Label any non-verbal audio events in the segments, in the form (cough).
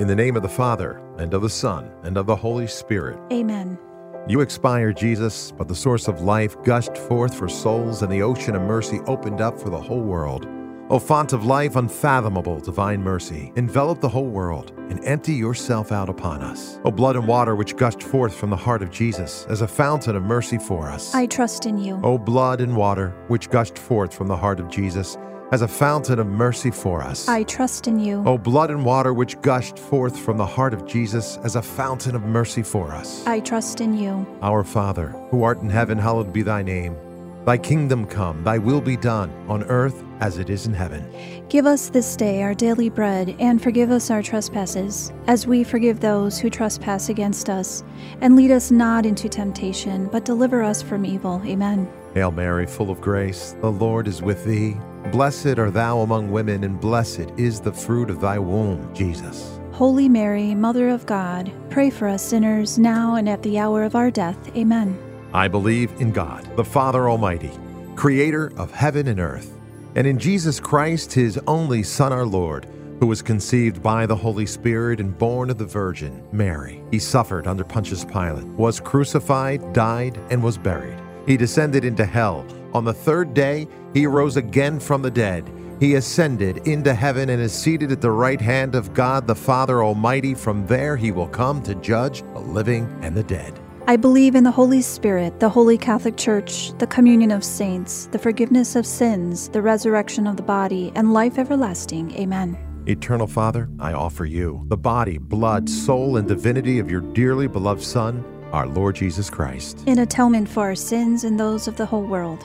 In the name of the Father, and of the Son, and of the Holy Spirit. Amen. You expire, Jesus, but the source of life gushed forth for souls, and the ocean of mercy opened up for the whole world. O font of life, unfathomable divine mercy, envelop the whole world and empty yourself out upon us. O blood and water which gushed forth from the heart of Jesus as a fountain of mercy for us. I trust in you. O blood and water which gushed forth from the heart of Jesus as a fountain of mercy for us. I trust in you. O blood and water which gushed forth from the heart of Jesus as a fountain of mercy for us. I trust in you. Our Father, who art in heaven, hallowed be thy name. Thy kingdom come, thy will be done, on earth as it is in heaven. Give us this day our daily bread, and forgive us our trespasses, as we forgive those who trespass against us. And lead us not into temptation, but deliver us from evil. Amen. Hail Mary, full of grace, the Lord is with thee. Blessed art thou among women, and blessed is the fruit of thy womb, Jesus. Holy Mary, Mother of God, pray for us sinners, now and at the hour of our death. Amen. I believe in God, the Father Almighty, creator of heaven and earth, and in Jesus Christ, his only Son, our Lord, who was conceived by the Holy Spirit and born of the Virgin Mary. He suffered under Pontius Pilate, was crucified, died, and was buried. He descended into hell. On the third day, he rose again from the dead. He ascended into heaven and is seated at the right hand of God the Father Almighty. From there, he will come to judge the living and the dead. I believe in the Holy Spirit, the Holy Catholic Church, the communion of saints, the forgiveness of sins, the resurrection of the body, and life everlasting. Amen. Eternal Father, I offer you the body, blood, soul, and divinity of your dearly beloved Son, our Lord Jesus Christ, In atonement for our sins and those of the whole world.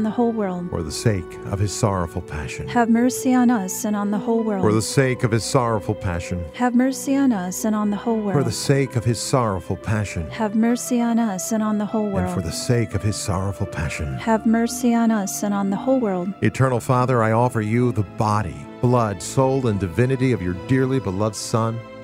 the whole world. world. For the sake of his sorrowful passion. Have mercy on us and on the whole world. For the sake of his sorrowful passion. Have mercy on us and on the whole world. For the sake of his sorrowful passion. Have mercy on us and on the whole world. And for the sake of his sorrowful passion. Have mercy on us and on the whole world. Eternal Father, I offer you the body, blood, soul, and divinity of your dearly beloved Son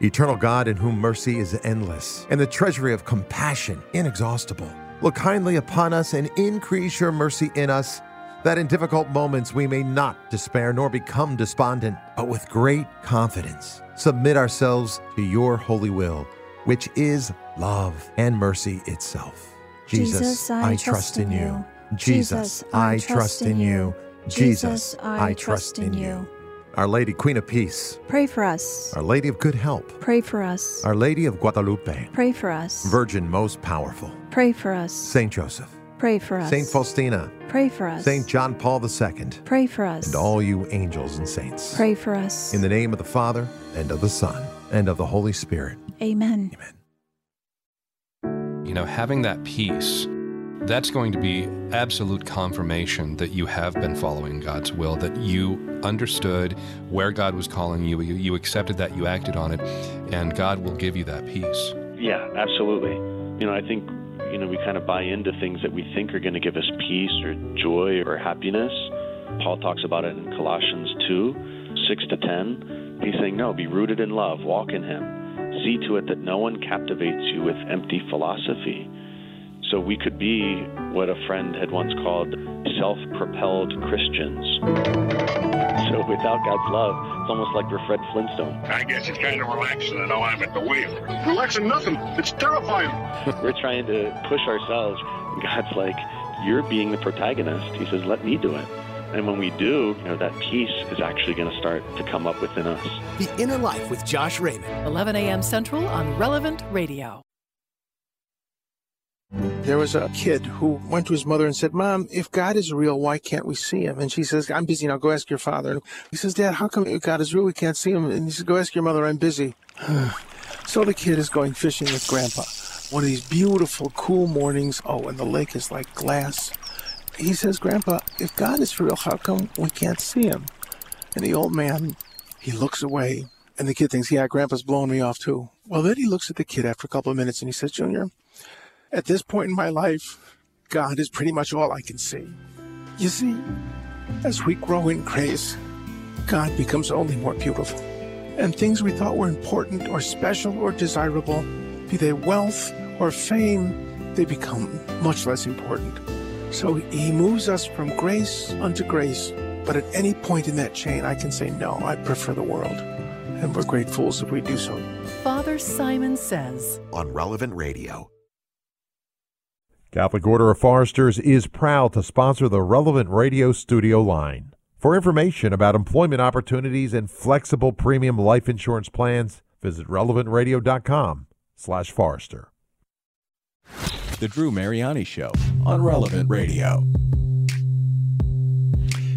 Eternal God, in whom mercy is endless, and the treasury of compassion inexhaustible, look kindly upon us and increase your mercy in us, that in difficult moments we may not despair nor become despondent, but with great confidence submit ourselves to your holy will, which is love and mercy itself. Jesus, Jesus I, I, trust in you. you. Jesus, I trust in you. Jesus, I trust in you. Our Lady, Queen of Peace. Pray for us. Our Lady of Good Help. Pray for us. Our Lady of Guadalupe. Pray for us. Virgin Most Powerful. Pray for us. Saint Joseph. Pray for us. Saint Faustina. Pray for us. Saint John Paul II. Pray for us. And all you angels and saints. Pray for us. In the name of the Father, and of the Son, and of the Holy Spirit. Amen. Amen. You know, having that peace that's going to be absolute confirmation that you have been following God's will, that you understood where God was calling you, you, you accepted that, you acted on it, and God will give you that peace. Yeah, absolutely. You know, I think, you know, we kind of buy into things that we think are going to give us peace or joy or happiness. Paul talks about it in Colossians 2 6 to 10. He's saying, no, be rooted in love, walk in Him. See to it that no one captivates you with empty philosophy so we could be what a friend had once called self propelled Christians. So without God's love, it's almost like we're Fred Flintstone. I guess it's kind of relaxing to know I'm at the wheel. Relaxing nothing. It's terrifying. (laughs) we're trying to push ourselves. God's like, you're being the protagonist. He says, let me do it. And when we do, you know, that peace is actually going to start to come up within us. The Inner Life with Josh Raymond. 11 a.m. Central on Relevant Radio. There was a kid who went to his mother and said, Mom, if God is real, why can't we see him? And she says, I'm busy now. Go ask your father. And he says, Dad, how come God is real? We can't see him. And he says, Go ask your mother. I'm busy. (sighs) so the kid is going fishing with Grandpa. One of these beautiful, cool mornings. Oh, and the lake is like glass. He says, Grandpa, if God is real, how come we can't see him? And the old man, he looks away. And the kid thinks, Yeah, Grandpa's blowing me off too. Well, then he looks at the kid after a couple of minutes and he says, Junior, at this point in my life, God is pretty much all I can see. You see, as we grow in grace, God becomes only more beautiful. And things we thought were important or special or desirable, be they wealth or fame, they become much less important. So he moves us from grace unto grace. But at any point in that chain, I can say, no, I prefer the world. And we're great fools if we do so. Father Simon says on Relevant Radio. Catholic Order of Foresters is proud to sponsor the relevant radio studio line. For information about employment opportunities and flexible premium life insurance plans, visit relevantradio.com slash forester. The Drew Mariani Show on Relevant Radio.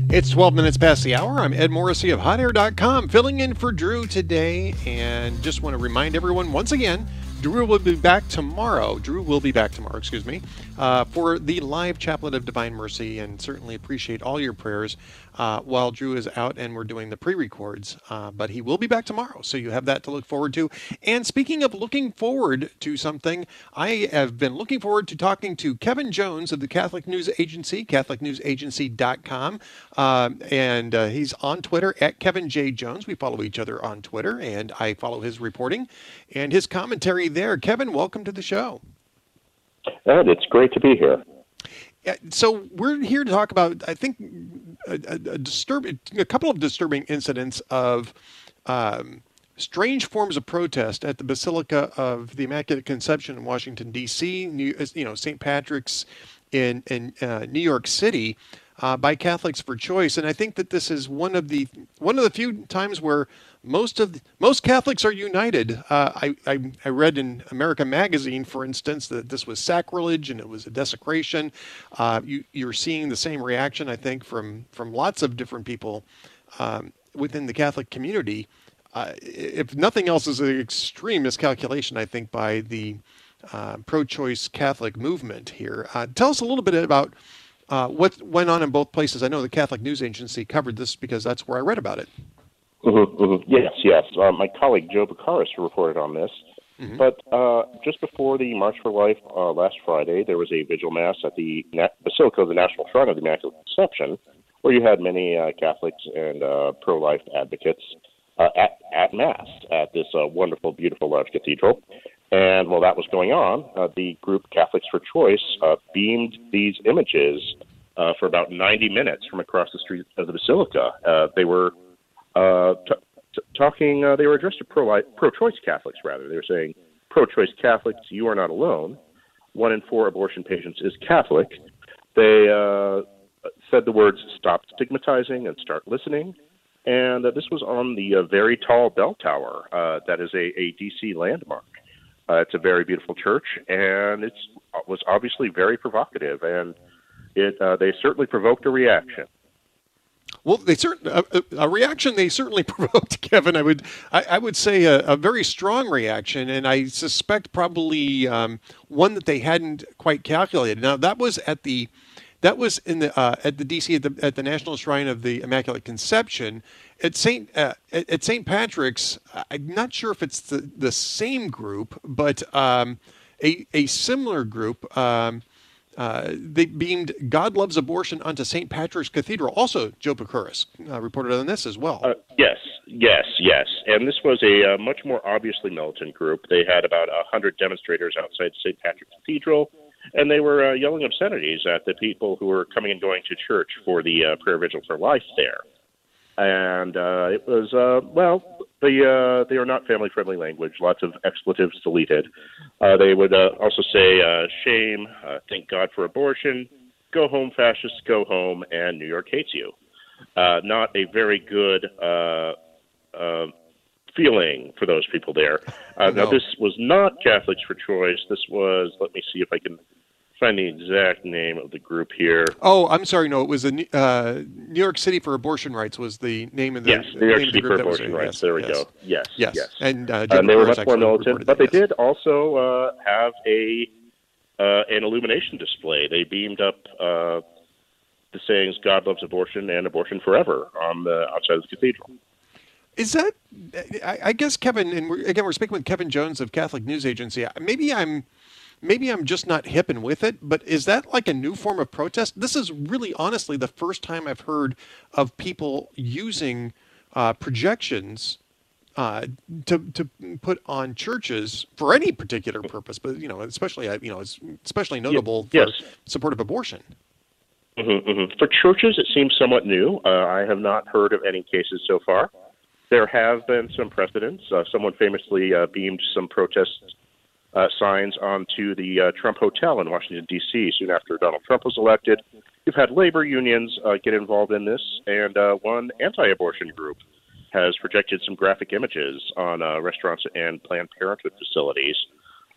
It's 12 minutes past the hour. I'm Ed Morrissey of HotAir.com, filling in for Drew today. And just want to remind everyone once again Drew will be back tomorrow. Drew will be back tomorrow, excuse me, uh, for the live Chaplet of Divine Mercy, and certainly appreciate all your prayers uh, while Drew is out and we're doing the pre records. Uh, but he will be back tomorrow, so you have that to look forward to. And speaking of looking forward to something, I have been looking forward to talking to Kevin Jones of the Catholic News Agency, CatholicNewsAgency.com. Uh, and uh, he's on Twitter at Kevin J. Jones. We follow each other on Twitter, and I follow his reporting and his commentary there. Kevin, welcome to the show. Ed, it's great to be here. So we're here to talk about, I think, a, a, a disturbing, a couple of disturbing incidents of um, strange forms of protest at the Basilica of the Immaculate Conception in Washington D.C. New, you know, St. Patrick's in in uh, New York City uh, by Catholics for Choice, and I think that this is one of the one of the few times where most of the, most Catholics are united. Uh, I, I, I read in America Magazine, for instance, that this was sacrilege and it was a desecration. Uh, you, you're seeing the same reaction, I think, from from lots of different people um, within the Catholic community. Uh, if nothing else, is an extreme miscalculation, I think, by the uh, pro-choice Catholic movement here. Uh, tell us a little bit about. Uh, what went on in both places? I know the Catholic News Agency covered this because that's where I read about it. Mm-hmm, mm-hmm. Yes, yes. Uh, my colleague Joe Bukuras reported on this. Mm-hmm. But uh, just before the March for Life uh, last Friday, there was a vigil mass at the Na- Basilica of the National Shrine of the Immaculate Conception, where you had many uh, Catholics and uh, pro-life advocates uh, at, at mass at this wonderful, beautiful, large cathedral. And while that was going on, the group Catholics for Choice beamed these images for about 90 minutes from across the street of the Basilica. they were uh, t- t- talking. Uh, they were addressed to pro pro-choice Catholics. Rather, they were saying, "Pro-choice Catholics, you are not alone. One in four abortion patients is Catholic." They uh, said the words "stop stigmatizing" and "start listening." And uh, this was on the uh, very tall bell tower uh, that is a, a DC landmark. Uh, it's a very beautiful church, and it was obviously very provocative, and it uh, they certainly provoked a reaction. Well, they certainly a, a, reaction they certainly (laughs) provoked, Kevin. I would I, I would say a, a, very strong reaction, and I suspect probably um, one that they hadn't quite calculated. Now that was at the that was in the uh, at the DC at the at the National Shrine of the Immaculate Conception at Saint uh, at, Saint Patrick's. I'm not sure if it's the the same group, but um, a a similar group. Um, uh, they beamed God Loves Abortion onto St. Patrick's Cathedral. Also, Joe Bukuras uh, reported on this as well. Uh, yes, yes, yes. And this was a uh, much more obviously militant group. They had about 100 demonstrators outside St. Patrick's Cathedral, and they were uh, yelling obscenities at the people who were coming and going to church for the prayer vigil for life there. And uh, it was, uh, well, the, they are not family friendly language, lots of expletives deleted. Uh, they would uh, also say uh, shame, uh, thank God for abortion, go home, fascists, go home, and New York hates you. Uh, not a very good uh, uh, feeling for those people there. Uh, no. Now, this was not Catholics for Choice. This was, let me see if I can find the exact name of the group here. Oh, I'm sorry. No, it was the uh, New York City for Abortion Rights was the name of the yes, New York City for Abortion Rights. Yes, there we yes. go. Yes, yes, yes. And, uh, and they were much more militant, but they did also uh, have a uh, an illumination display. They beamed up uh, the sayings "God loves abortion" and "Abortion forever" on the outside of the cathedral. Is that? I guess Kevin, and we're, again, we're speaking with Kevin Jones of Catholic News Agency. Maybe I'm maybe I'm just not hip and with it, but is that like a new form of protest? This is really honestly the first time I've heard of people using uh, projections uh, to to put on churches for any particular purpose, but you know, especially you know, it's especially notable yes. for support of abortion. Mm-hmm, mm-hmm. For churches, it seems somewhat new. Uh, I have not heard of any cases so far. There have been some precedents. Uh, someone famously uh, beamed some protests uh, signs onto the uh, Trump Hotel in Washington, D.C. soon after Donald Trump was elected. You've had labor unions uh, get involved in this, and uh, one anti abortion group has projected some graphic images on uh, restaurants and Planned Parenthood facilities.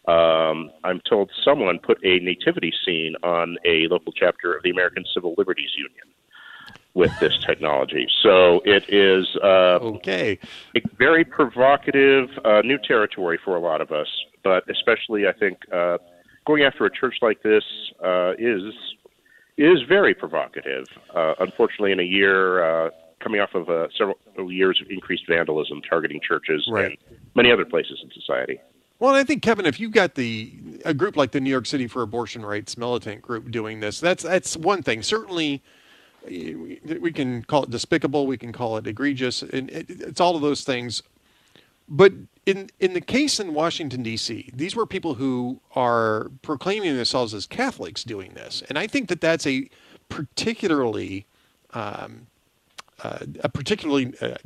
Um, I'm told someone put a nativity scene on a local chapter of the American Civil Liberties Union. with this technology. So it is uh, okay, very provocative, uh, new territory for a lot of us. But especially, I think uh, going after a church like this uh, is is very provocative. Uh, unfortunately, in a year uh, coming off of uh, several years of increased vandalism targeting churches Right. and many other places in society. Well, I think Kevin, if you've got the a group like the New York City for Abortion Rights militant group doing this, that's that's one thing. Certainly, we can call it despicable, we can call it egregious, and it, it's all of those things. But in in the case in Washington D.C., these were people who are proclaiming themselves as Catholics doing this, and I think that that's a particularly um, uh, a particularly uh,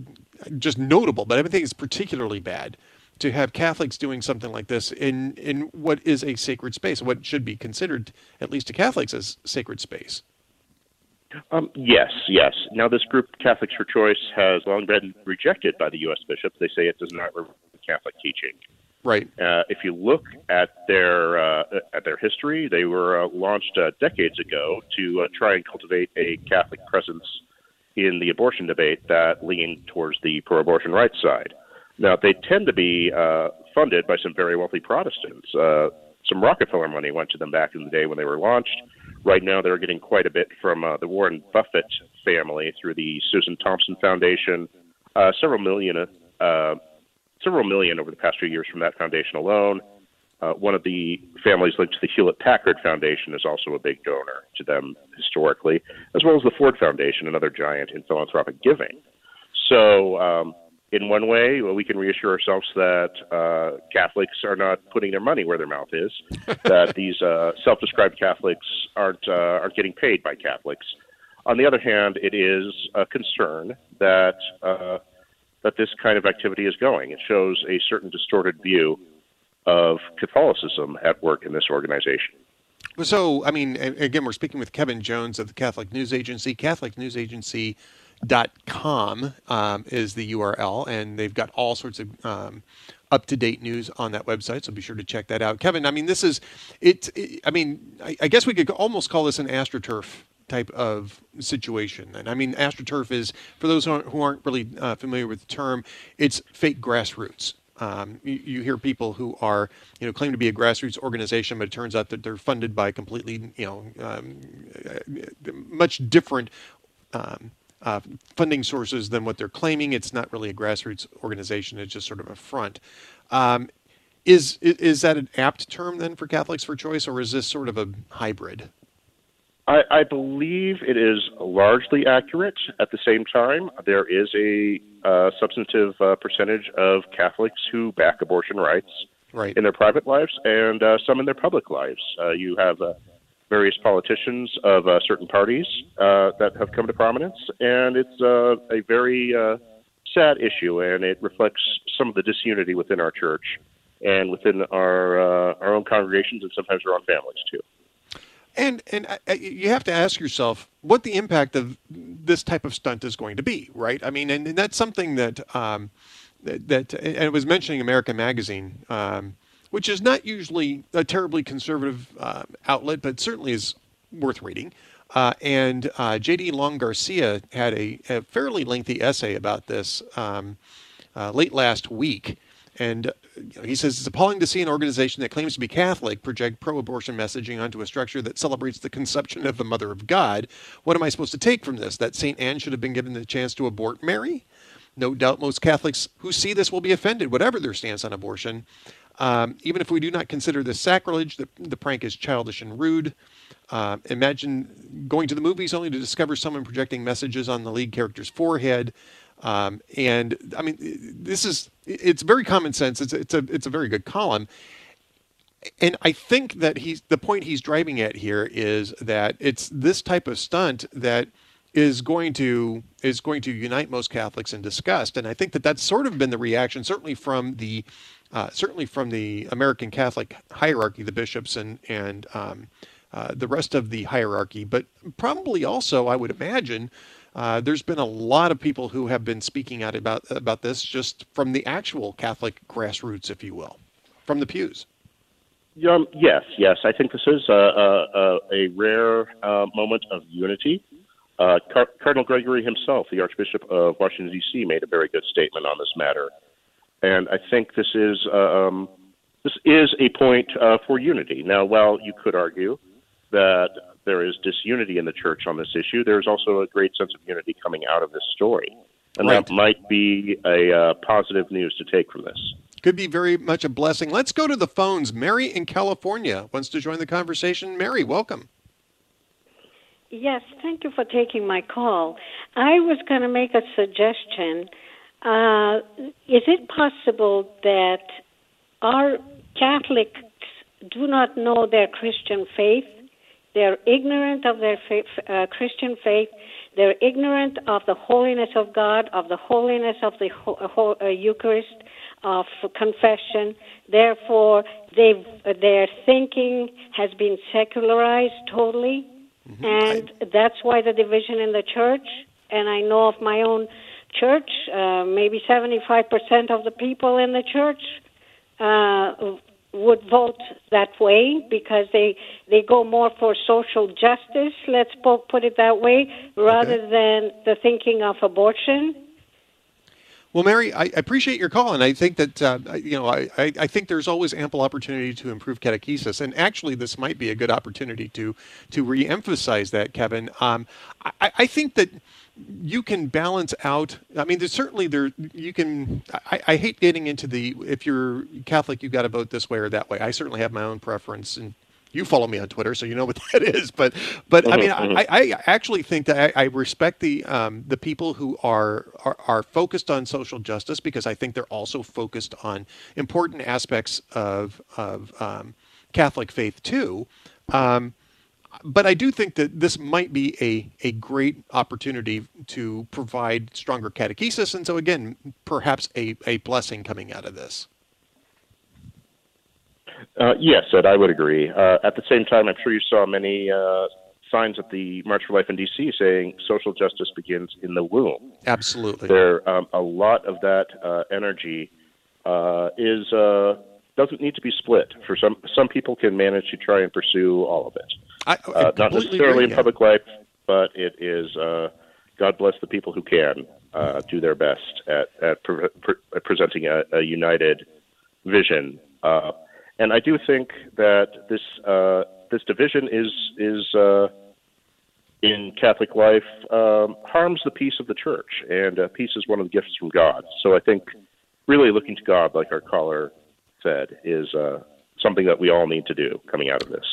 just notable, but I think it's particularly bad to have Catholics doing something like this in in what is a sacred space, what should be considered at least to Catholics as sacred space. Um, yes, yes. Now, this group, Catholics for Choice, has long been rejected by the U.S. bishops. They say it does not reflect Catholic teaching. Right. Uh, if you look at their uh, at their history, they were uh, launched uh, decades ago to uh, try and cultivate a Catholic presence in the abortion debate that leaned towards the pro-abortion rights side. Now, they tend to be uh, funded by some very wealthy Protestants. Uh, some Rockefeller money went to them back in the day when they were launched. Right now, they're getting quite a bit from uh, the Warren Buffett family through the Susan Thompson Foundation, uh, several million, uh, several million over the past few years from that foundation alone. Uh, one of the families linked to the Hewlett Packard Foundation is also a big donor to them historically, as well as the Ford Foundation, another giant in philanthropic giving. So, um, in one way, well, we can reassure ourselves that uh, Catholics are not putting their money where their mouth is, (laughs) that these uh, self-described Catholics aren't uh, aren't getting paid by Catholics. On the other hand, it is a concern that uh, that this kind of activity is going. It shows a certain distorted view of Catholicism at work in this organization. So, I mean, again, we're speaking with Kevin Jones of the Catholic News Agency. Catholic News Agency. CatholicNewsAgency.com um, is the URL, and they've got all sorts of um, up to date news on that website. So be sure to check that out. Kevin, I mean, this is it. it I mean, I, I guess we could almost call this an astroturf type of situation. And I mean, astroturf is for those who aren't, who aren't really uh, familiar with the term, it's fake grassroots. Um, you, you hear people who are, you know, claim to be a grassroots organization, but it turns out that they're funded by completely, you know, um, uh, much different um, uh, funding sources than what they're claiming. It's not really a grassroots organization; it's just sort of a front. Um, is is that an apt term then for Catholics for Choice, or is this sort of a hybrid? I, I believe it is largely accurate. At the same time, there is a uh, substantive uh, percentage of Catholics who back abortion rights right. in their private lives and uh, some in their public lives. Uh, you have uh, various politicians of uh, certain parties uh, that have come to prominence, and it's uh, a very uh, sad issue, and it reflects some of the disunity within our church and within our uh, our own congregations and sometimes our own families too. And and I- you have to ask yourself what the impact of this type of stunt is going to be, right? I mean, and, and that's something that um, that, and I was mentioning American Magazine, um, which is not usually a terribly conservative uh, outlet, but certainly is worth reading. Uh, and uh, J.D. Long Garcia had a, a fairly lengthy essay about this um, uh, late last week. And uh, you know, he says it's appalling to see an organization that claims to be Catholic project pro abortion messaging onto a structure that celebrates the conception of the Mother of God. What am I supposed to take from this? That St. Anne should have been given the chance to abort Mary? No doubt most Catholics who see this will be offended, whatever their stance on abortion. Um, even if we do not consider this sacrilege, the, the prank is childish and rude. Uh, imagine going to the movies only to discover someone projecting messages on the lead character's forehead. Um, and I mean, this is it's very common sense. It's it's a it's a very good column. And I think that he's the point he's driving at here is that it's this type of stunt that is going to is going to unite most Catholics in disgust. And I think that that's sort of been the reaction, certainly from the uh, certainly from the American Catholic hierarchy, the bishops and and um, uh, the rest of the hierarchy, but probably also, I would imagine, uh, there's been a lot of people who have been speaking out about about this just from the actual Catholic grassroots, if you will, from the pews. Um, yes, yes. I think this is a, a, a, rare uh, moment of unity Uh, Car- Cardinal Gregory himself, the Archbishop of Washington, D.C., made a very good statement on this matter. And I think this is, um, this is a point uh, for unity. Now, while you could argue that there is disunity in the church on this issue, there's also a great sense of unity coming out of this story. And Right. that might be a uh, positive news to take from this. Could be very much a blessing. Let's go to the phones. Mary in California wants to join the conversation. Mary, welcome. Yes, thank you for taking my call. I was going to make a suggestion. Uh, is it possible that our Catholics do not know their Christian faith? They're ignorant of their faith, uh, Christian faith. They're ignorant of the holiness of God, of the holiness of the ho- ho- uh, Eucharist, of confession. Therefore, they've, their thinking has been secularized totally and that's why the division in the church. And I know of my own church, uh, maybe 75% of the people in the church uh, would vote that way because they they go more for social justice. Let's put it that way, rather than the thinking of abortion. Well, Mary, I appreciate your call, and I think that uh, you know I, I I think there's always ample opportunity to improve catechesis, and actually this might be a good opportunity to to reemphasize that, Kevin. Um, I, I think that you can balance out. I mean, there's certainly there you can. I, I hate getting into the if you're Catholic, you've got to vote this way or that way. I certainly have my own preference, and you follow me on Twitter, so you know what (laughs) that is. But but I mean, Mhm, I, I actually think that I, I respect the um, the people who are, are are focused on social justice because I think they're also focused on important aspects of of um, Catholic faith too. Um, but I do think that this might be a, a great opportunity to provide stronger catechesis, and so again, perhaps a, a blessing coming out of this. Uh, yes, Ed, I would agree. Uh, at the same time, I'm sure you saw many uh, signs at the March for Life in D.C. saying social justice begins in the womb. Absolutely. There, um, a lot of that uh, energy uh, is uh, doesn't need to be split. For some, some people can manage to try and pursue all of it. I, uh, not necessarily agree, in yeah. public life, but it is. Uh, God bless the people who can uh, do their best at at, pre- pre- at presenting a, a united vision. And I do think that this uh, this division is is uh, in Catholic life um, harms the peace of the church, and uh, peace is one of the gifts from God. So I think really looking to God, like our caller said, is uh, something that we all need to do coming out of this.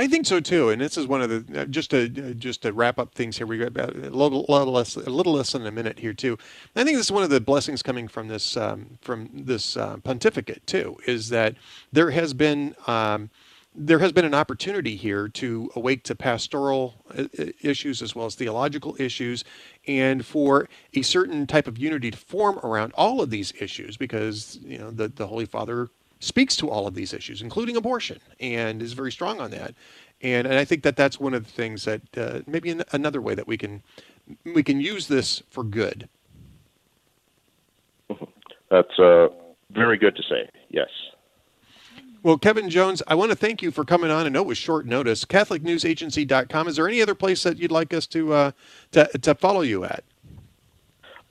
I think so too, and this is one of the uh, just to uh, just to wrap up things here. We got about a little, little less a little less than a minute here too. I think this is one of the blessings coming from this um, from this uh, pontificate too, is that there has been um, there has been an opportunity here to awake to pastoral uh, issues as well as theological issues, and for a certain type of unity to form around all of these issues, because you know the the Holy Father speaks to all of these issues, including abortion, and is very strong on that. And, and I think that that's one of the things that uh, maybe an, another way that we can we can use this for good. That's uh, very good to say. Yes. Well, Kevin Jones, I want to thank you for coming on. I know it was short notice. CatholicNewsAgency.com. Is there any other place that you'd like us to uh, to, to follow you at?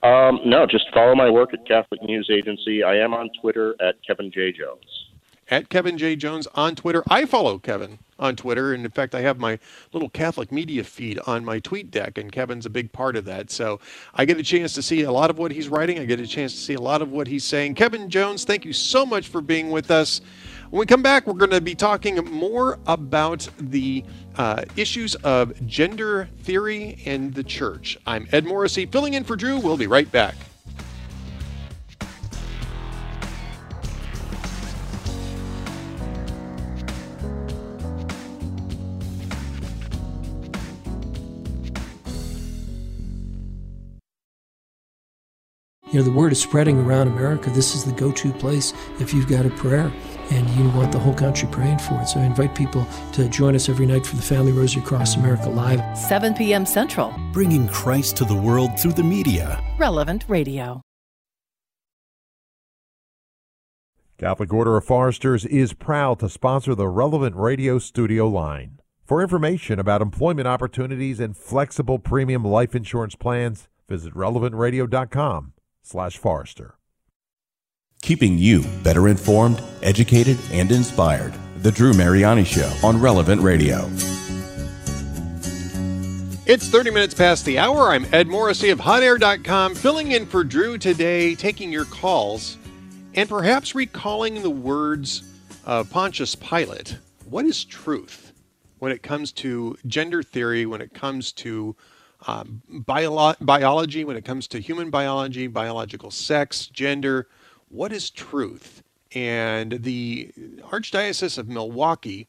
Um, no, just follow my work at Catholic News Agency. I am on Twitter at Kevin J. Jones. At Kevin J. Jones on Twitter. I follow Kevin on Twitter. And in fact, I have my little Catholic media feed on my tweet deck, and Kevin's a big part of that. So I get a chance to see a lot of what he's writing. I get a chance to see a lot of what he's saying. Kevin Jones, thank you so much for being with us. When we come back, we're going to be talking more about the uh, issues of gender theory and the church. I'm Ed Morrissey, filling in for Drew. We'll be right back. You know, the word is spreading around America. This is the go to place if you've got a prayer and you want the whole country praying for it. So I invite people to join us every night for the Family Rosary Across America Live. 7 p.m. Central. Bringing Christ to the world through the media. Relevant Radio. Catholic Order of Foresters is proud to sponsor the relevant radio studio line. For information about employment opportunities and flexible premium life insurance plans, visit relevantradio.com slash Forrester. Keeping you better informed, educated, and inspired. The Drew Mariani Show on Relevant Radio. It's 30 minutes past the hour. I'm Ed Morrissey of HotAir.com, filling in for Drew today, taking your calls, and perhaps recalling the words of Pontius Pilate. What is truth when it comes to gender theory, when it comes to um, bio- biology, when it comes to human biology, biological sex, gender? What is truth? And the Archdiocese of Milwaukee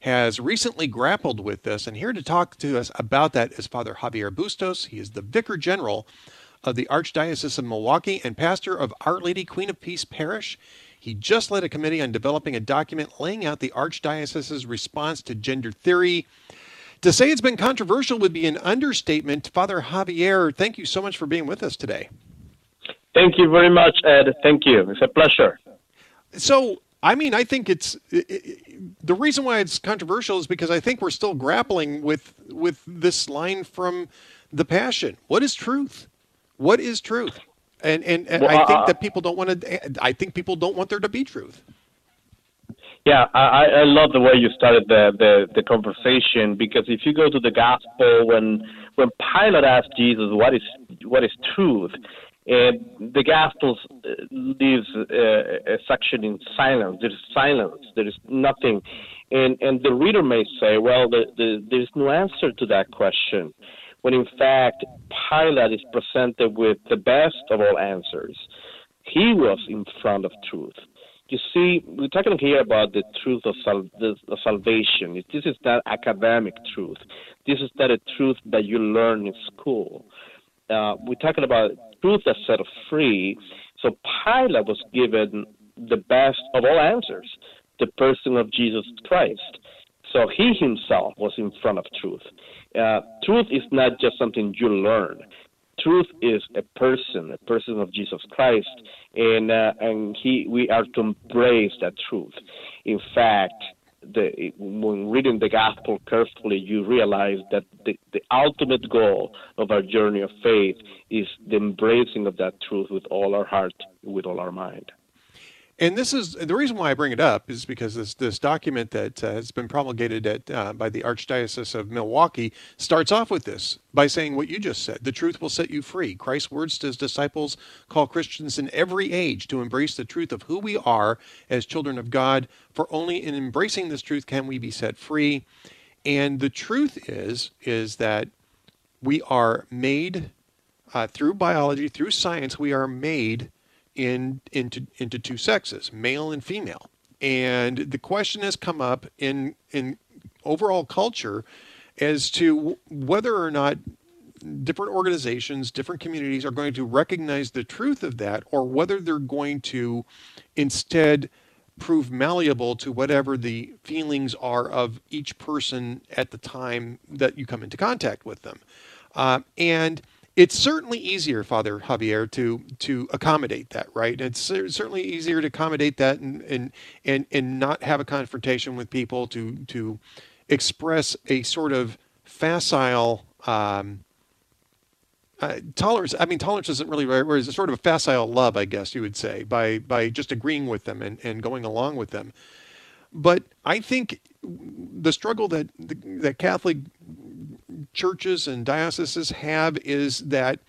has recently grappled with this. And here to talk to us about that is Father Javier Bustos. He is the Vicar General of the Archdiocese of Milwaukee and pastor of Our Lady Queen of Peace Parish. He just led a committee on developing a document laying out the Archdiocese's response to gender theory. To say it's been controversial would be an understatement. Father Javier, thank you so much for being with us today. Thank you very much, Ed. Thank you. It's a pleasure. So, I mean, I think it's it, it, the reason why it's controversial is because I think we're still grappling with with this line from the Passion. What is truth? What is truth? And and, and well, I think uh, that people don't want to. I think people don't want there to be truth. Yeah, I, I love the way you started the, the the conversation because if you go to the gospel when when Pilate asked Jesus what is what is truth, the Gospels uh, leaves uh, a section in silence. There is silence. There is nothing, and and the reader may say, well, the, the, there is no answer to that question, when in fact Pilate is presented with the best of all answers. He was in front of truth. You see, we're talking here about the truth of, sal- the, of salvation. This is that academic truth. This is that a truth that you learn in school. Uh, we're talking about truth that set free. So Pilate was given the best of all answers, the person of Jesus Christ. So he himself was in front of truth. Uh, truth is not just something you learn. Truth is a person, a person of Jesus Christ, and uh, and he we are to embrace that truth. In fact, the, when reading the gospel carefully, you realize that the, the ultimate goal of our journey of faith is the embracing of that truth with all our heart, with all our mind. And this is the reason why I bring it up is because this this document that uh, has been promulgated at uh, by the Archdiocese of Milwaukee starts off with this by saying what you just said: "The truth will set you free." Christ's words to his disciples call Christians in every age to embrace the truth of who we are as children of God. For only in embracing this truth can we be set free. And the truth is is that we are made uh, through biology, through science. We are made in into into two sexes, male and female. And the question has come up in in overall culture as to whether or not different organizations, different communities are going to recognize the truth of that, or whether they're going to instead prove malleable to whatever the feelings are of each person at the time that you come into contact with them. Uh, and it's certainly easier, Father Javier, to to accommodate that, right? It's certainly easier to accommodate that and and and, and not have a confrontation with people to to express a sort of facile um, uh, tolerance. I mean, tolerance isn't really right. Whereas it's sort of a facile love, I guess you would say, by by just agreeing with them and, and going along with them. But I think the struggle that that Catholic churches and dioceses have is that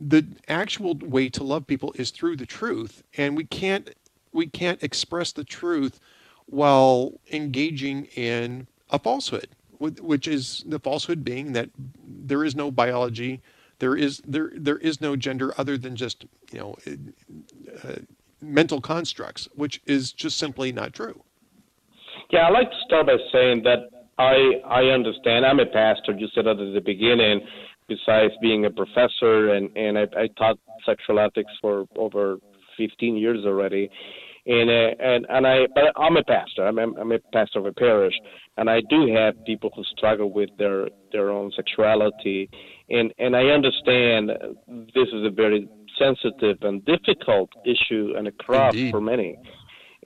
the actual way to love people is through the truth, and we can't we can't express the truth while engaging in a falsehood, which is the falsehood being that there is no biology, there is there there is no gender other than just you know uh, mental constructs, which is just simply not true. Yeah, I'd like to start by saying that I I understand. I'm a pastor. You said that at the beginning. Besides being a professor, and and I, I taught sexual ethics for over 15 years already, and uh, and and I but I'm a pastor. I'm a, I'm a pastor of a parish, and I do have people who struggle with their their own sexuality, and and I understand this is a very sensitive and difficult issue and a cross Indeed. for many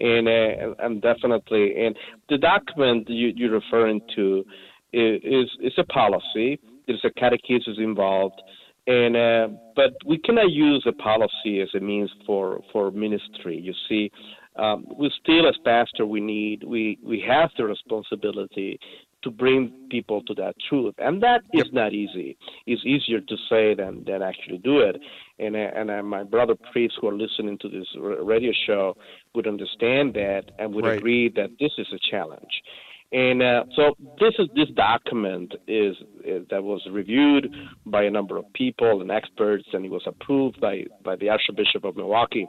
and uh, and definitely and the document you, you're referring to is is a policy. There's a catechesis involved, and uh, but we cannot use a policy as a means for for ministry. You see, um, we still as pastor we need we we have the responsibility to bring people to that truth, and that is not easy. It's easier to say than than actually do it. And and uh, my brother priests who are listening to this radio show would understand that and would Right. agree that this is a challenge. And uh, so this is this document is, is that was reviewed by a number of people and experts, and it was approved by by the Archbishop of Milwaukee.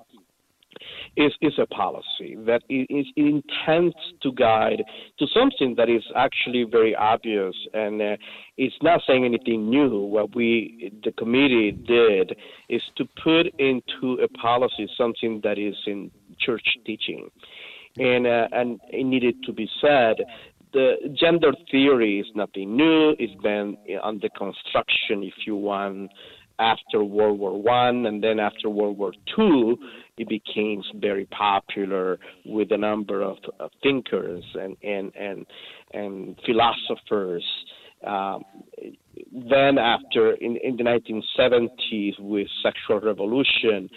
Is is a policy that is intends to guide to something that is actually very obvious, and uh, it's not saying anything new. What we the committee did is to put into a policy something that is in church teaching and uh, and it needed to be said. The gender theory is nothing new. It's been under construction, if you want, after World War One, and then after World War Two, it became very popular with a number of, of thinkers and and and and philosophers. Um, then, after in, in the 1970s, with sexual revolution,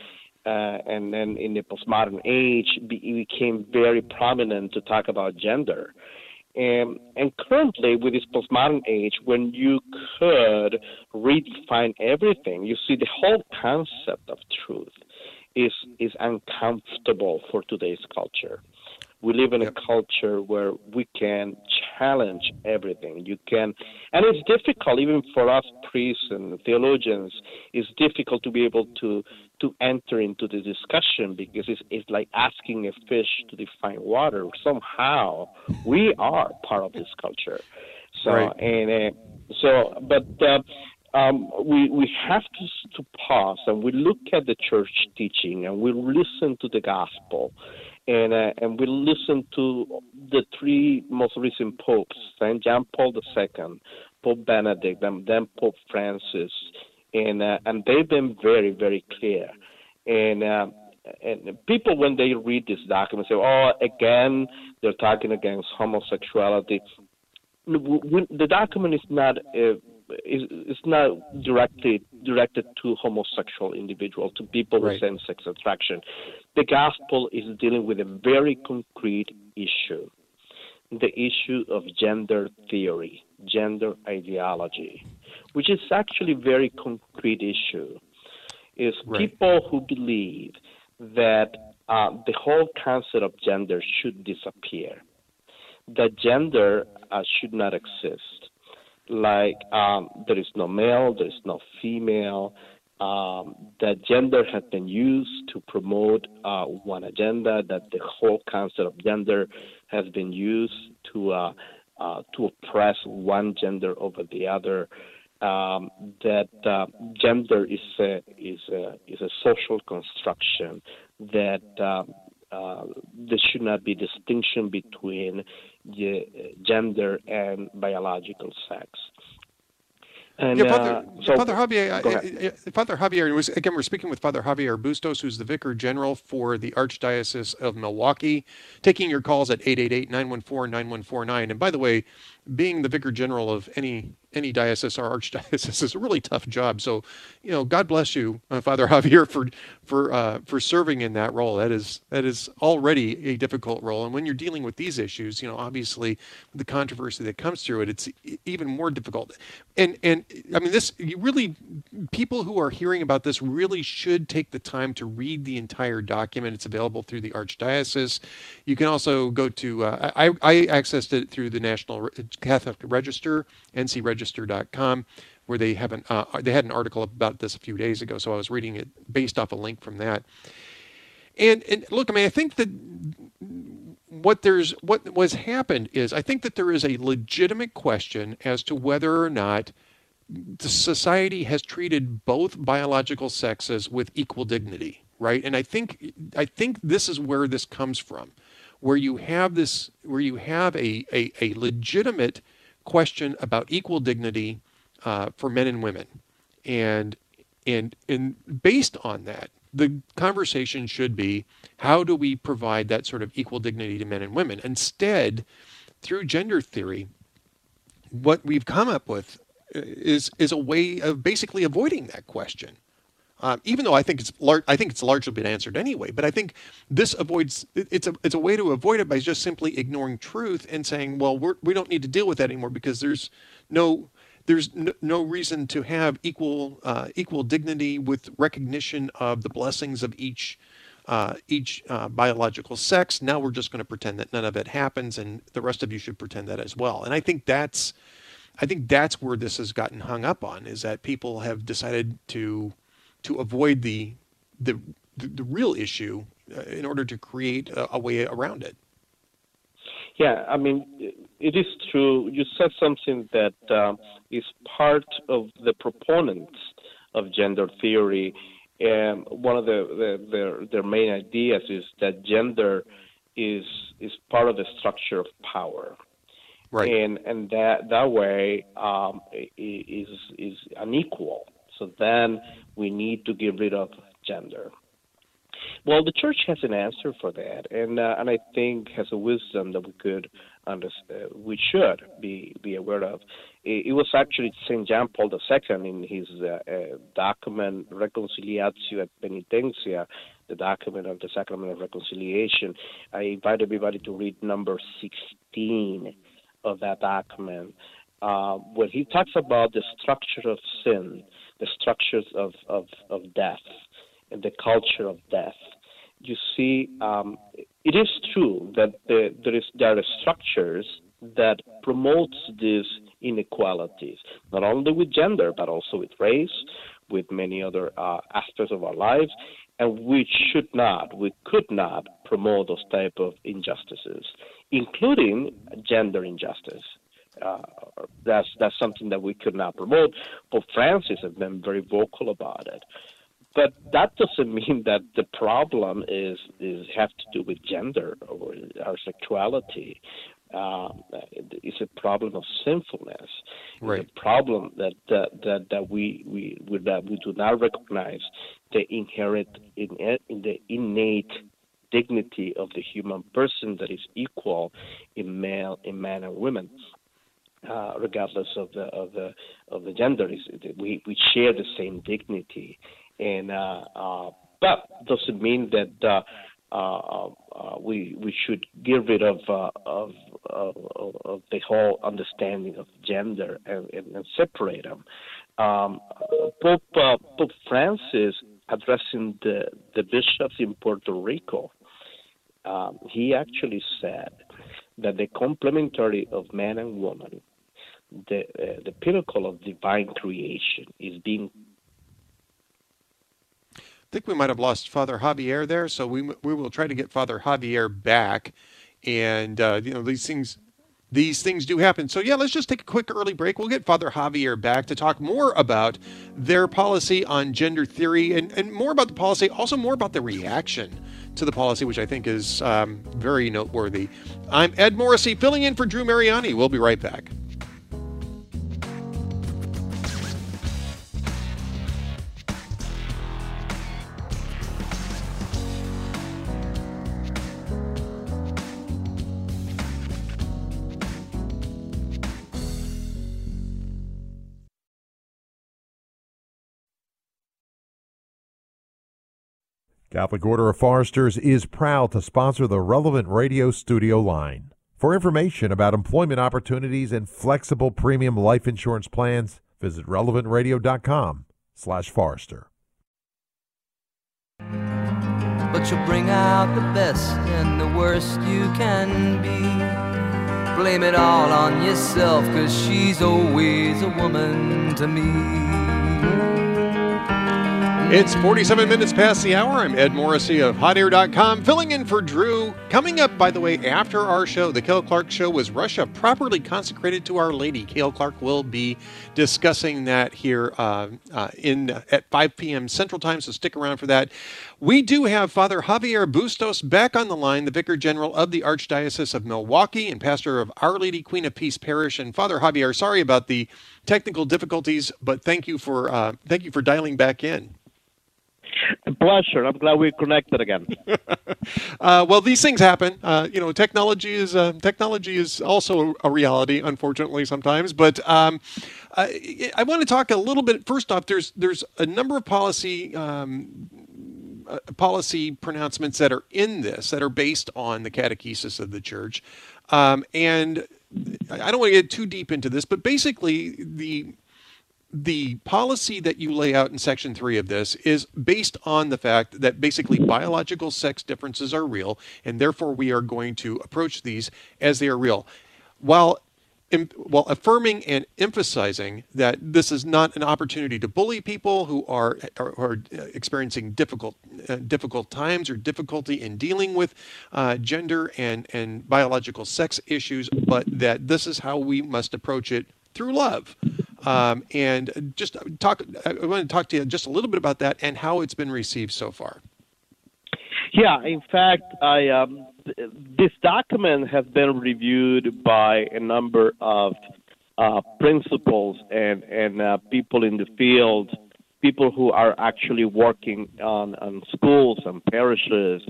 uh, and then in the postmodern age, it became very prominent to talk about gender. And, and currently, with this postmodern age, when you could redefine everything, you see the whole concept of truth is is uncomfortable for today's culture. We live in a culture where we can challenge everything. You can, and it's difficult even for us priests and theologians. It's difficult to be able to to enter into the discussion because it's it's like asking a fish to define water. Somehow, we are part of this culture. So Right. and uh, so, but. Uh, um, we we have to to pause and we look at the church teaching and we listen to the gospel, and uh, and we listen to the three most recent popes, Saint John Paul II, Pope Benedict, and then Pope Francis, and uh, and they've been very very clear, and. Uh, and people, when they read this document, say, "Oh, again, they're talking against homosexuality." The document is not uh, is, is not directed directed to homosexual individuals, to people Right. with same-sex attraction. The gospel is dealing with a very concrete issue, the issue of gender theory, gender ideology, which is actually a very concrete issue. Is Right. people who believe that uh, the whole concept of gender should disappear, that gender uh, should not exist like um, there is no male, there is no female. Um, that gender has been used to promote uh, one agenda. That the whole concept of gender has been used to uh, uh, to oppress one gender over the other. Um, that uh, gender is a, is a, is a social construction. That um, uh, there should not be distinction between the gender and biological sex. And yeah, Father, uh, so, Father Javier, go I- ahead. I- I- Father Javier was again. We're speaking with Father Javier Bustos, who's the Vicar General for the Archdiocese of Milwaukee, taking your calls at 888-914-9149. And by the way, being the Vicar General of any any diocese or archdiocese (laughs) is a really tough job. So, you know, God bless you, uh, Father (laughs) Javier, for for uh, for serving in that role. That is that is already a difficult role. And when you're dealing with these issues, you know, obviously the controversy that comes through it, it's even more difficult. And and I mean, this you really people who are hearing about this really should take the time to read the entire document. It's available through the archdiocese. You can also go to uh, I I accessed it through the National Catholic Register, ncregister.com, where they have an uh, they had an article about this a few days ago. So I was reading it based off a link from that. And and look, I mean, I think that what there's what was happened is I think that there is a legitimate question as to whether or not the society has treated both biological sexes with equal dignity, right? And I think I think this is where this comes from, where you have this where you have a a, a legitimate question about equal dignity uh, for men and women, and and and based on that, the conversation should be how do we provide that sort of equal dignity to men and women? Instead, through gender theory, what we've come up with is is a way of basically avoiding that question. Um, even though I think it's lar- I think it's largely been answered anyway, but I think this avoids it's a it's a way to avoid it by just simply ignoring truth and saying, well, we're, we don't need to deal with that anymore because there's no there's no, no reason to have equal uh, equal dignity with recognition of the blessings of each uh, each uh, biological sex. Now we're just going to pretend that none of it happens, and the rest of you should pretend that as well. And I think that's I think that's where this has gotten hung up on is that people have decided to to avoid the the the, real issue uh, in order to create a, a way around it. Yeah, I mean, it is true. You said something that uh, is part of the proponents of gender theory, and one of the, the, their their main ideas is that gender is is part of the structure of power, right? And and that that way um, is is unequal. So then we need to get rid of gender. Well, the church has an answer for that, and uh, and I think has a wisdom that we could understand, uh, we should be be aware of. It, it was actually Saint John Paul II in his uh, uh, document Reconciliatio et Penitentia, the document of the Sacrament of Reconciliation. I invite everybody to read number 16 of that document, uh, where he talks about the structure of sin, the structures of, of, of death, and the culture of death. You see, um, it is true that the, there, is, there are structures that promotes these inequalities, not only with gender, but also with race, with many other uh, aspects of our lives, and we should not, we could not promote those type of injustices, including gender injustice. Uh, that's that's something that we could not promote. Pope Francis has been very vocal about it. But that doesn't (laughs) mean that the problem is is have to do with gender or our sexuality. Um, it's a problem of sinfulness. Right. It's a problem that that that, that we, we we that we do not recognize the inherent in, in the innate dignity of the human person that is equal in male in man and women. Uh, regardless of the of the of the gender, we we share the same dignity, and uh, uh, but doesn't mean that uh, uh, uh, we we should get rid of, of, of, of the whole understanding of gender and, and, and separate them. Um, Pope Pope Francis addressing the the bishops in Puerto Rico, um, he actually said that the complementarity of man and woman, the uh, the pinnacle of divine creation, is being I think we might have lost Father Javier there, so we we will try to get Father Javier back. And uh, you know these things these things do happen. So yeah, let's just take a quick early break. We'll get Father Javier back to talk more about their policy on gender theory and, and more about the policy, also more about the reaction to the policy, which I think is um, very noteworthy. I'm Ed Morrissey, filling in for Drew Mariani. We'll be right back. Catholic Order of Foresters is proud to sponsor the relevant radio studio line. For information about employment opportunities and flexible premium life insurance plans, visit relevantradio.com slash forester. But you'll bring out the best and the worst you can be. Blame it all on yourself, cause she's always a woman to me. It's 47 minutes past the hour. I'm Ed Morrissey of HotAir.com, filling in for Drew. Coming up, by the way, after our show, the Cale Clark Show, was Russia properly consecrated to Our Lady? Cale Clark will be discussing that here uh, uh, in at 5 p.m. Central Time, so stick around for that. We do have Father Javier Bustos back on the line, the Vicar General of the Archdiocese of Milwaukee and pastor of Our Lady Queen of Peace Parish. And Father Javier, sorry about the technical difficulties, but thank you for uh, thank you for dialing back in. Pleasure. I'm glad we connected again. (laughs) uh, well, these things happen. Uh, you know, technology is uh, technology is also a reality, unfortunately, sometimes. But um, I, I, want to talk a little bit. First off, there's there's a number of policy. Um, uh, policy pronouncements that are in this that are based on the catechesis of the church, um, and I don't want to get too deep into this, but basically the the policy that you lay out in section three of this is based on the fact that basically biological sex differences are real, and therefore we are going to approach these as they are real. While while affirming and emphasizing that this is not an opportunity to bully people who are are, are experiencing difficult uh, difficult times or difficulty in dealing with uh, gender and and biological sex issues, but that this is how we must approach it through love. Um, and just talk. I want to talk to you just a little bit about that and how it's been received so far. Yeah, in fact, I um, this document has been reviewed by a number of uh, principals and and uh, people in the field, people who are actually working on, on schools and parishes,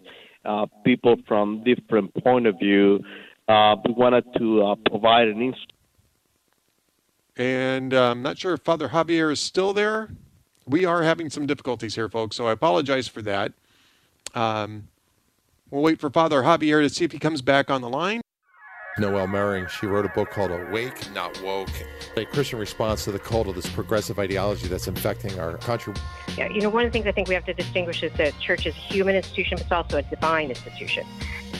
uh, people from different point of view. Uh, we wanted to uh, provide an instrument and uh, I'm not sure if Father Javier is still there. We are having some difficulties here, folks, so I apologize for that. Um, we'll wait for Father Javier to see if he comes back on the line. Noelle Mering, she wrote a book called Awake, Not Woke, a Christian response to the cult of this progressive ideology that's infecting our country. Yeah, you know, one of the things I think we have to distinguish is that church is a human institution, but it's also a divine institution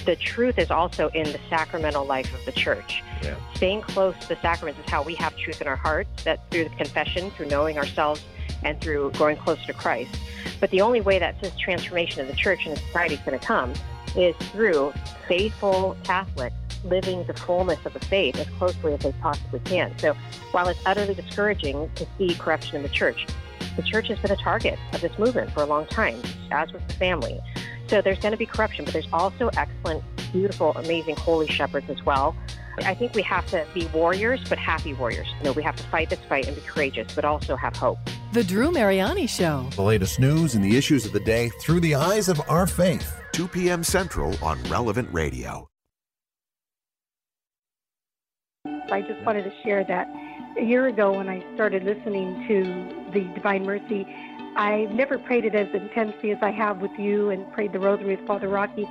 the truth is also in the sacramental life of the church. Yeah. Staying close to the sacraments is how we have truth in our hearts. that through the confession, through knowing ourselves, and through growing closer to Christ. But the only way that this transformation of the church and society is going to come is through faithful Catholics living the fullness of the faith as closely as they possibly can. So while it's utterly discouraging to see corruption in the church, the church has been a target of this movement for a long time, as was the family. So there's going to be corruption, but there's also excellent, beautiful, amazing holy shepherds as well. I think we have to be warriors, but happy warriors. You know, we have to fight this fight and be courageous, but also have hope. The Drew Mariani Show. The latest news and the issues of the day through the eyes of our faith. 2 p.m. Central on Relevant Radio. I just wanted to share that a year ago when I started listening to the Divine Mercy I've never prayed it as intensely as I have with you and prayed the rosary with Father Rocky.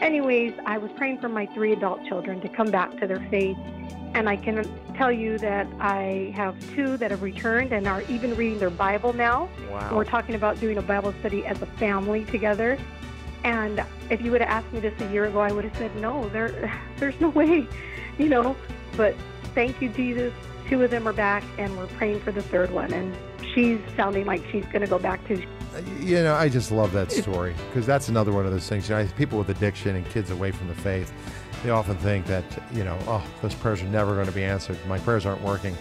Anyways, I was praying for my three adult children to come back to their faith. And I can tell you that I have two that have returned and are even reading their Bible now. Wow. We're talking about doing a Bible study as a family together. And if you would have asked me this a year ago, I would have said, no, there, (laughs) there's no way, (laughs) you know. But thank you, Jesus. Two of them are back, and we're praying for the third one. And she's sounding like she's going to go back to. Uh, you know, I just love that story because that's another one of those things. You know, people with addiction and kids away from the faith, they often think that you know, oh, those prayers are never going to be answered. My prayers aren't working.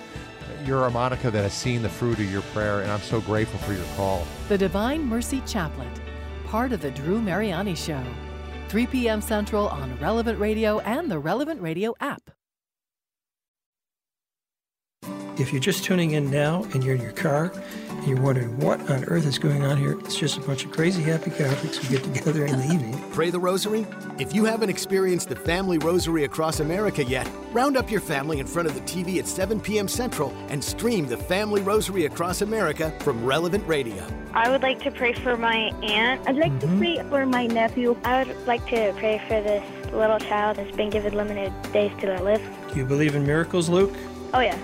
You're a Monica that has seen the fruit of your prayer, and I'm so grateful for your call. The Divine Mercy Chaplet, part of the Drew Mariani Show, 3 p.m. Central on Relevant Radio and the Relevant Radio app. If you're just tuning in now and you're in your car and you're wondering what on earth is going on here, it's just a bunch of crazy happy Catholics who get together in the evening. (laughs) Pray the Rosary? If you haven't experienced the Family Rosary across America yet, round up your family in front of the TV at 7 p.m. Central and stream the Family Rosary across America from Relevant Radio. I would like to pray for my aunt. I'd like mm-hmm. to pray for my nephew. I would like to pray for this little child that's been given limited days to live. Do you believe in miracles, Luke? Oh, yeah.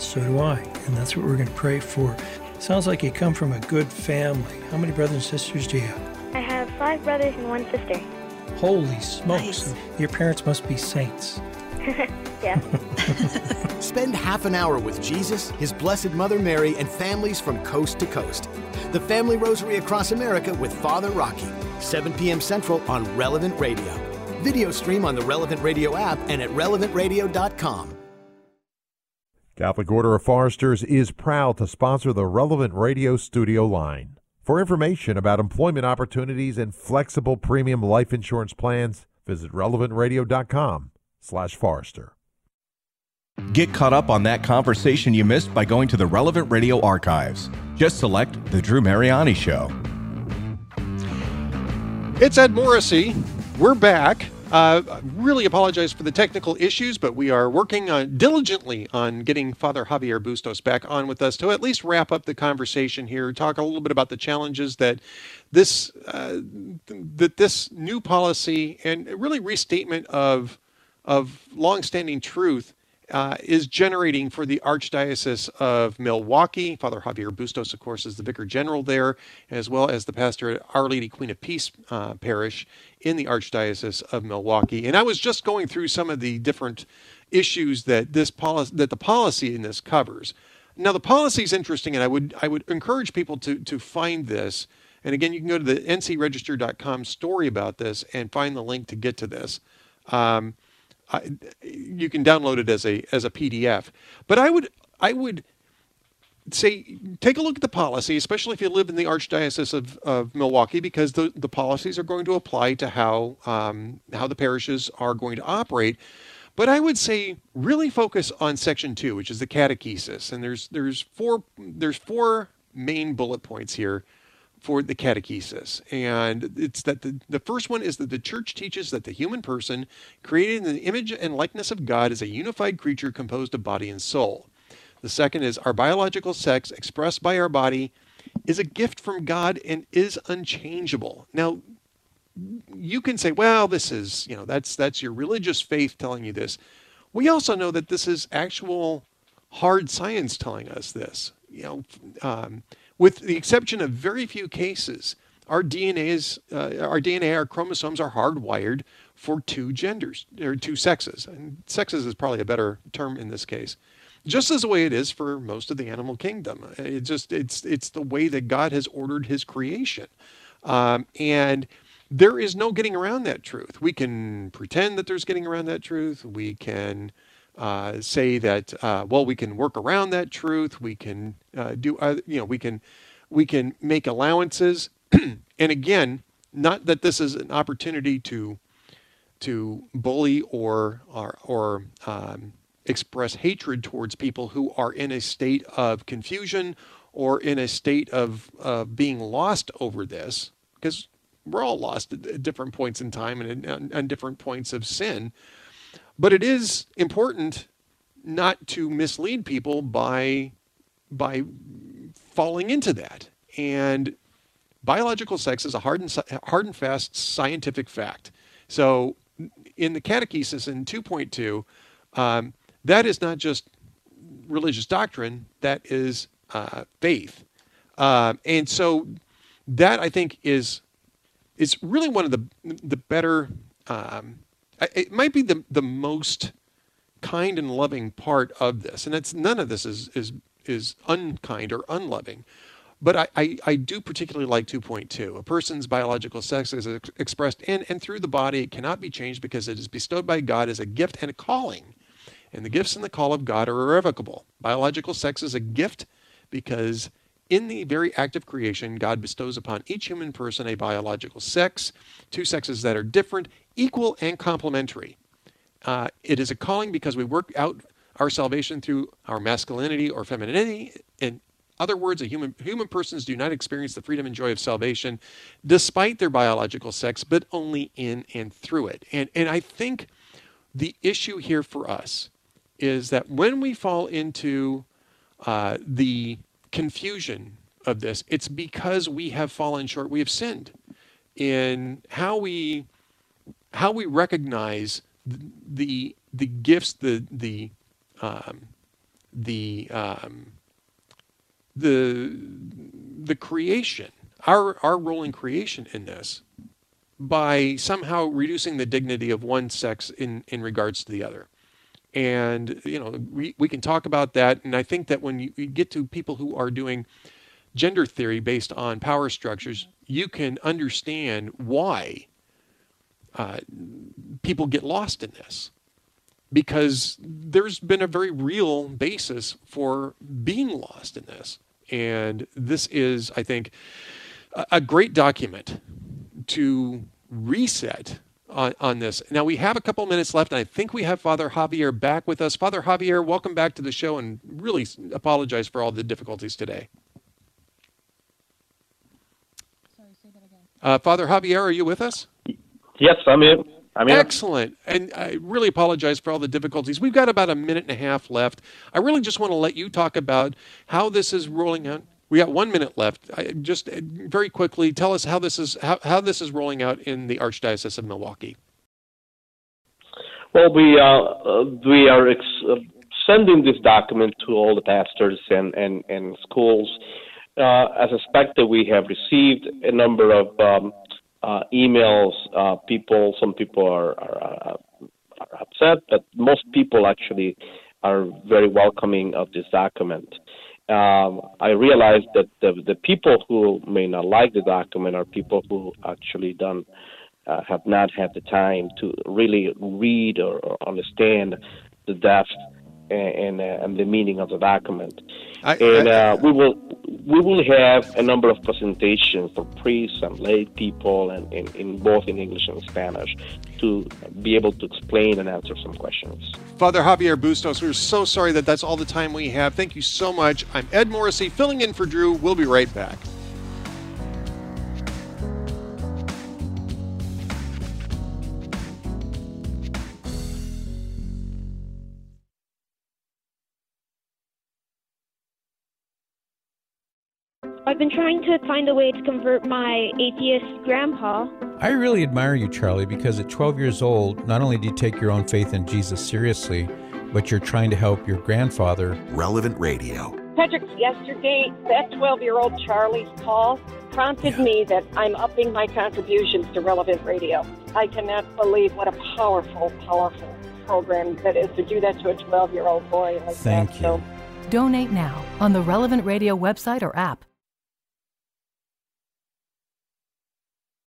So do I. And that's what we're going to pray for. Sounds like you come from a good family. How many brothers and sisters do you have? I have five brothers and one sister. Holy smokes. Nice. Your parents must be saints. (laughs) yeah. (laughs) Spend half an hour with Jesus, His Blessed Mother Mary, and families from coast to coast. The Family Rosary Across America with Father Rocky, 7 p.m. Central on Relevant Radio. Video stream on the Relevant Radio app and at relevantradio.com. Catholic Order of Foresters is proud to sponsor the relevant radio studio line. For information about employment opportunities and flexible premium life insurance plans, visit relevantradio.com slash forester. Get caught up on that conversation you missed by going to the Relevant Radio archives. Just select The Drew Mariani Show. It's Ed Morrissey. We're back. Uh, really apologize for the technical issues, but we are working on, diligently on getting Father Javier Bustos back on with us to at least wrap up the conversation here, talk a little bit about the challenges that this uh, that this new policy and really restatement of of longstanding truth uh, is generating for the Archdiocese of Milwaukee. Father Javier Bustos, of course, is the Vicar General there, as well as the pastor at Our Lady Queen of Peace uh, Parish in the Archdiocese of Milwaukee. And I was just going through some of the different issues that this policy that the policy in this covers. Now, the policy is interesting, and I would I would encourage people to to find this. And again, you can go to the ncregister.com story about this and find the link to get to this. Um, I, you can download it as a as a PDF. But I would I would say take a look at the policy, especially if you live in the Archdiocese of, of Milwaukee, because the, the policies are going to apply to how um, how the parishes are going to operate. But I would say really focus on section two, which is the catechesis, and there's there's four there's four main bullet points here for the catechesis. And it's that the, the first one is that the church teaches that the human person, created in the image and likeness of God, is a unified creature composed of body and soul. The second is our biological sex, expressed by our body, is a gift from God and is unchangeable. Now, you can say, well, this is, you know, that's that's your religious faith telling you this. We also know that this is actual hard science telling us this. You know, um, with the exception of very few cases, our DNA's, uh, our DNA, our chromosomes are hardwired for two genders or two sexes. And sexes is probably a better term in this case. Just as the way it is for most of the animal kingdom. It just it's it's the way that God has ordered his creation. Um, and there is no getting around that truth. We can pretend that there's getting around that truth. We can uh, say that uh, well we can work around that truth we can uh, do uh, you know we can we can make allowances. (clears throat) And again not that this is an opportunity to to bully or or, or um, express hatred towards people who are in a state of confusion or in a state of of being lost over this because we're all lost at different points in time and at different points of sin but it is important not to mislead people by by falling into that. And biological sex is a hard and, hard and fast scientific fact. So in the catechesis in 2.2, um, that is not just religious doctrine, that is uh, faith. Uh, and so that I think is is really one of the the better um, it might be the the most kind and loving part of this, and it's none of this is is is unkind or unloving. But I, I, I do particularly like 2.2. A person's biological sex is ex- expressed in and through the body. It cannot be changed because it is bestowed by God as a gift and a calling. And the gifts and the call of God are irrevocable. Biological sex is a gift because in the very act of creation, God bestows upon each human person a biological sex, two sexes that are different, equal, and complementary. Uh, it is a calling because we work out our salvation through our masculinity or femininity. In other words, a human human persons do not experience the freedom and joy of salvation despite their biological sex, but only in and through it. And and I think the issue here for us is that when we fall into uh, the confusion of this. It's because we have fallen short. We have sinned in how we how we recognize the the gifts, the the um, the um, the the creation, our our role in creation in this, by somehow reducing the dignity of one sex in in regards to the other. And you know we, we can talk about that. And i think that when you, you, get to people who are doing gender theory based on power structures you can understand why uh, people get lost in this because there's been a very real basis for being lost in this and this is i think a, a great document to reset on, on this. Now, we have a couple minutes left, and I think we have Father Javier back with us. Father Javier, welcome back to the show, and really apologize for all the difficulties today. Sorry, say that again. Uh, Father Javier, are you with us? Yes, I'm here. I'm here. Excellent. And I really apologize for all the difficulties. We've got about a minute and a half left. I really just want to let you talk about how this is rolling out. We got one minute left. I, just uh, very quickly, tell us how this is how, how this is rolling out in the Archdiocese of Milwaukee. Well, we uh, uh we are ex- uh, sending this document to all the pastors and and and schools. Uh, as that we have received a number of um, uh, emails. Uh, people, some people are, are, are, upset, but most people actually are very welcoming of this document. Um, I realize that the, the people who may not like the document are people who actually don't uh, have not had the time to really read or, or understand the depth and, uh, and the meaning of the document. I, and uh, we will we will have a number of presentations for priests and lay people, and in, in both in English and Spanish, to be able to explain and answer some questions. Father Javier Bustos, we're so sorry that that's all the time we have. Thank you so much. I'm Ed Morrissey, filling in for Drew. We'll be right back. Been trying to find a way to convert my atheist grandpa. I really admire you, Charlie, because at 12 years old, not only do you take your own faith in Jesus seriously, but you're trying to help your grandfather. Relevant Radio. Patrick, yesterday, that 12 year old Charlie's call prompted yeah. me that I'm upping my contributions to Relevant Radio. I cannot believe what a powerful, powerful program that is to do that to a 12 year old boy like Thank that. you. So, Donate now on the Relevant Radio website or app